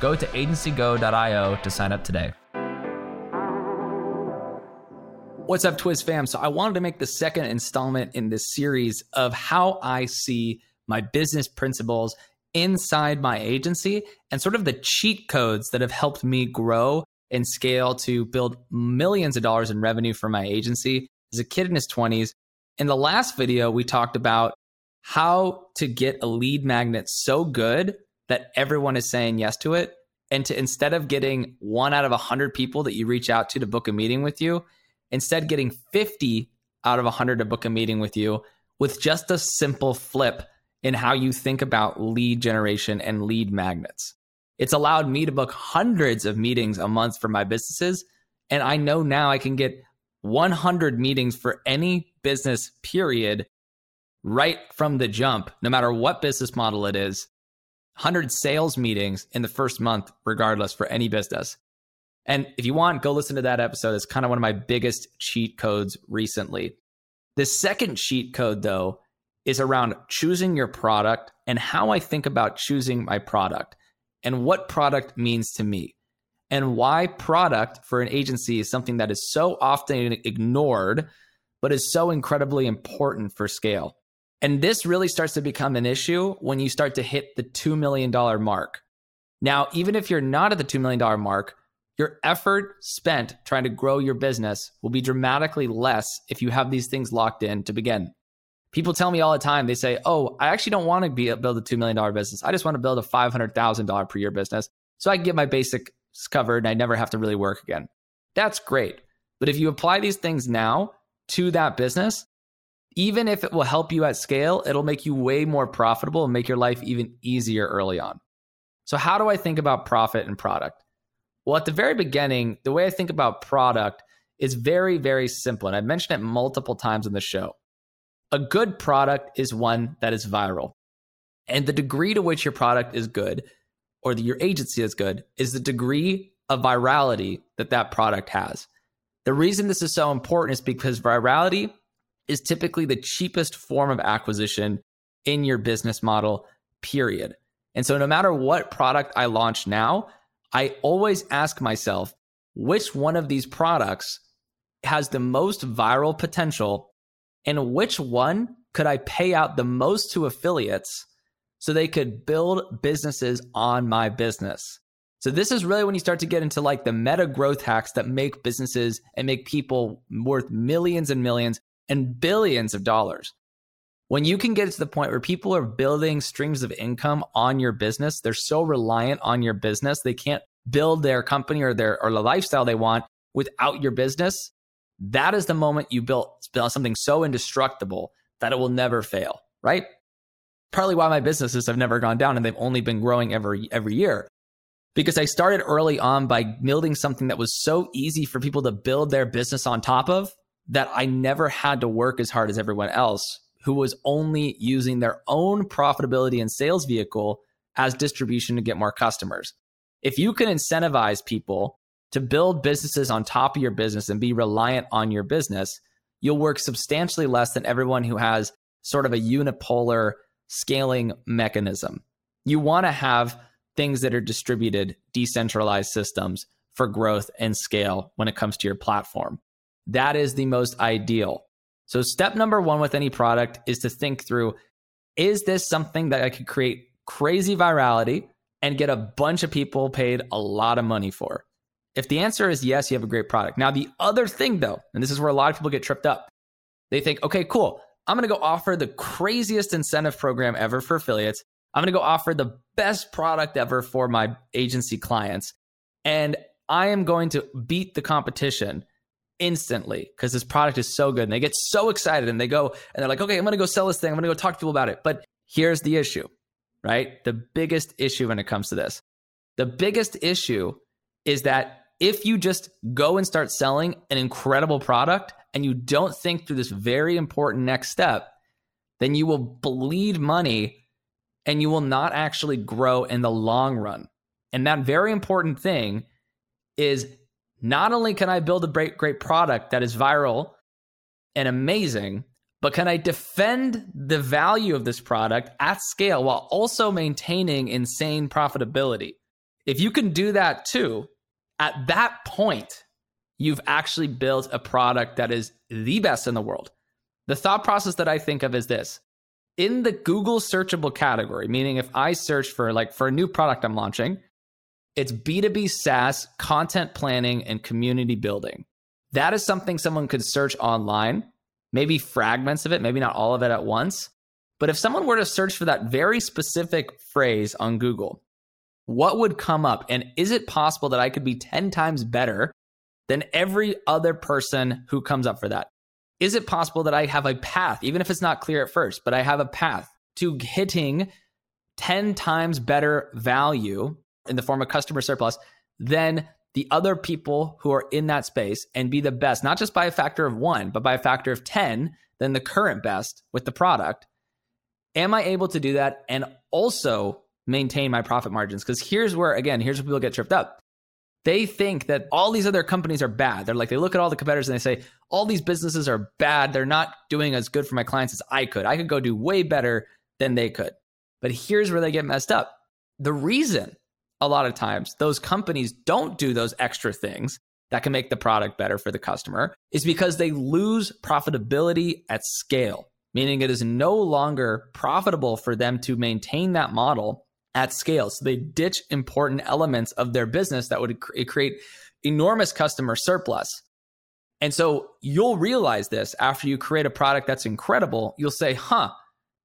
go to agencygo.io to sign up today. What's up, Twiz fam? So, I wanted to make the second installment in this series of how I see my business principles inside my agency and sort of the cheat codes that have helped me grow and scale to build millions of dollars in revenue for my agency as a kid in his 20s. In the last video, we talked about how to get a lead magnet so good that everyone is saying yes to it. And to instead of getting one out of a 100 people that you reach out to to book a meeting with you, instead getting 50 out of 100 to book a meeting with you with just a simple flip in how you think about lead generation and lead magnets. It's allowed me to book hundreds of meetings a month for my businesses. And I know now I can get 100 meetings for any business, period, right from the jump, no matter what business model it is. 100 sales meetings in the first month, regardless, for any business. And if you want, go listen to that episode. It's kind of one of my biggest cheat codes recently. The second cheat code, though, is around choosing your product and how I think about choosing my product and what product means to me and why product for an agency is something that is so often ignored, but is so incredibly important for scale. And this really starts to become an issue when you start to hit the $2 million mark. Now, even if you're not at the $2 million mark, your effort spent trying to grow your business will be dramatically less if you have these things locked in to begin. People tell me all the time, they say, Oh, I actually don't want to be, uh, build a $2 million business. I just want to build a $500,000 per year business so I can get my basics covered and I never have to really work again. That's great. But if you apply these things now to that business, even if it will help you at scale, it'll make you way more profitable and make your life even easier early on. So, how do I think about profit and product? Well, at the very beginning, the way I think about product is very, very simple. And I've mentioned it multiple times in the show. A good product is one that is viral. And the degree to which your product is good or your agency is good is the degree of virality that that product has. The reason this is so important is because virality is typically the cheapest form of acquisition in your business model, period. And so, no matter what product I launch now, I always ask myself which one of these products has the most viral potential and which one could I pay out the most to affiliates so they could build businesses on my business. So this is really when you start to get into like the meta growth hacks that make businesses and make people worth millions and millions and billions of dollars. When you can get to the point where people are building streams of income on your business, they're so reliant on your business, they can't build their company or their or the lifestyle they want without your business. That is the moment you built something so indestructible that it will never fail, right? Partly why my businesses have never gone down and they've only been growing every every year. Because I started early on by building something that was so easy for people to build their business on top of that I never had to work as hard as everyone else who was only using their own profitability and sales vehicle as distribution to get more customers. If you can incentivize people to build businesses on top of your business and be reliant on your business, you'll work substantially less than everyone who has sort of a unipolar scaling mechanism. You want to have things that are distributed, decentralized systems for growth and scale when it comes to your platform. That is the most ideal. So, step number one with any product is to think through is this something that I could create crazy virality and get a bunch of people paid a lot of money for? If the answer is yes, you have a great product. Now, the other thing though, and this is where a lot of people get tripped up, they think, okay, cool, I'm gonna go offer the craziest incentive program ever for affiliates. I'm gonna go offer the best product ever for my agency clients. And I am going to beat the competition instantly because this product is so good. And they get so excited and they go and they're like, okay, I'm going to go sell this thing. I'm going to go talk to people about it. But here's the issue, right? The biggest issue when it comes to this the biggest issue is that if you just go and start selling an incredible product and you don't think through this very important next step, then you will bleed money and you will not actually grow in the long run. And that very important thing is not only can I build a great, great product that is viral and amazing, but can I defend the value of this product at scale while also maintaining insane profitability? If you can do that too, at that point, you've actually built a product that is the best in the world. The thought process that I think of is this in the Google searchable category, meaning if I search for like for a new product I'm launching, it's B2B SaaS, content planning, and community building. That is something someone could search online, maybe fragments of it, maybe not all of it at once. But if someone were to search for that very specific phrase on Google, what would come up? And is it possible that I could be 10 times better than every other person who comes up for that? Is it possible that I have a path, even if it's not clear at first, but I have a path to hitting 10 times better value in the form of customer surplus than the other people who are in that space and be the best, not just by a factor of one, but by a factor of 10 than the current best with the product? Am I able to do that and also maintain my profit margins? Because here's where, again, here's where people get tripped up they think that all these other companies are bad. They're like, they look at all the competitors and they say, all these businesses are bad. They're not doing as good for my clients as I could. I could go do way better than they could. But here's where they get messed up. The reason a lot of times those companies don't do those extra things that can make the product better for the customer is because they lose profitability at scale, meaning it is no longer profitable for them to maintain that model at scale. So they ditch important elements of their business that would create enormous customer surplus. And so you'll realize this after you create a product that's incredible. You'll say, huh,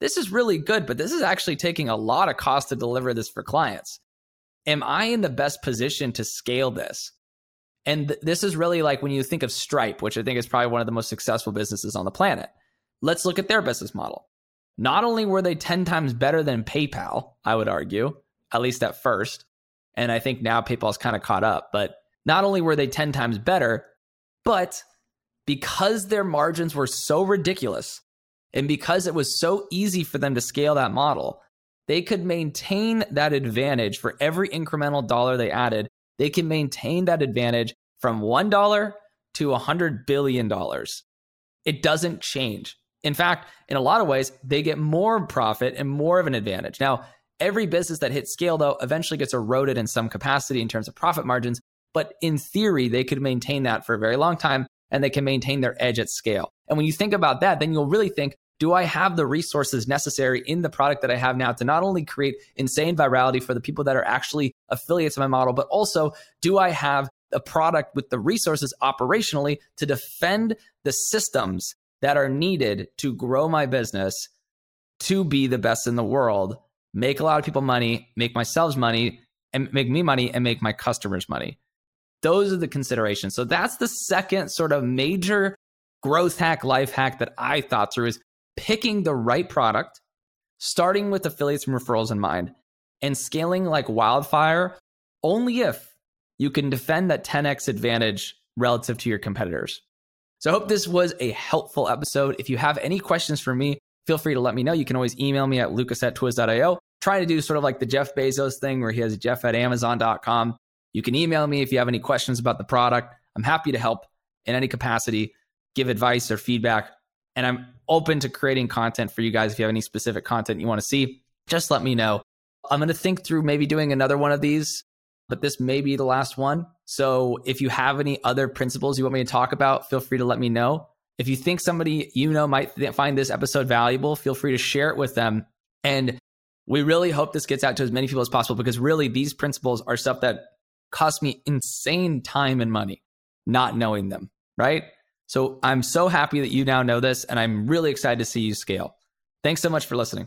this is really good, but this is actually taking a lot of cost to deliver this for clients. Am I in the best position to scale this? And th- this is really like when you think of Stripe, which I think is probably one of the most successful businesses on the planet. Let's look at their business model. Not only were they 10 times better than PayPal, I would argue, at least at first, and I think now PayPal's kind of caught up, but not only were they 10 times better, but because their margins were so ridiculous and because it was so easy for them to scale that model, they could maintain that advantage for every incremental dollar they added. They can maintain that advantage from $1 to $100 billion. It doesn't change. In fact, in a lot of ways, they get more profit and more of an advantage. Now, every business that hits scale, though, eventually gets eroded in some capacity in terms of profit margins. But in theory, they could maintain that for a very long time and they can maintain their edge at scale. And when you think about that, then you'll really think, do I have the resources necessary in the product that I have now to not only create insane virality for the people that are actually affiliates of my model, but also do I have a product with the resources operationally to defend the systems that are needed to grow my business to be the best in the world, make a lot of people money, make myself money, and make me money and make my customers money. Those are the considerations. So that's the second sort of major growth hack, life hack that I thought through is picking the right product, starting with affiliates and referrals in mind, and scaling like wildfire only if you can defend that 10x advantage relative to your competitors. So I hope this was a helpful episode. If you have any questions for me, feel free to let me know. You can always email me at lucas at twiz.io. Trying to do sort of like the Jeff Bezos thing where he has jeff at amazon.com. You can email me if you have any questions about the product. I'm happy to help in any capacity, give advice or feedback. And I'm open to creating content for you guys. If you have any specific content you want to see, just let me know. I'm going to think through maybe doing another one of these but this may be the last one. So if you have any other principles you want me to talk about, feel free to let me know. If you think somebody you know might th- find this episode valuable, feel free to share it with them. And we really hope this gets out to as many people as possible because really these principles are stuff that cost me insane time and money not knowing them, right? So I'm so happy that you now know this and I'm really excited to see you scale. Thanks so much for listening.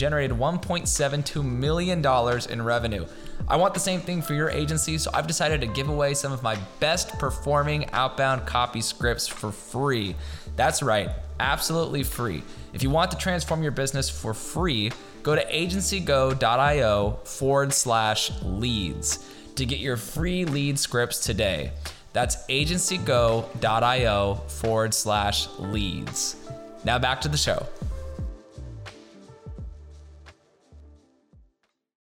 generated $1.72 million in revenue. I want the same thing for your agency, so I've decided to give away some of my best performing outbound copy scripts for free. That's right, absolutely free. If you want to transform your business for free, go to agencygo.io forward slash leads to get your free lead scripts today. That's agencygo.io forward slash leads. Now back to the show.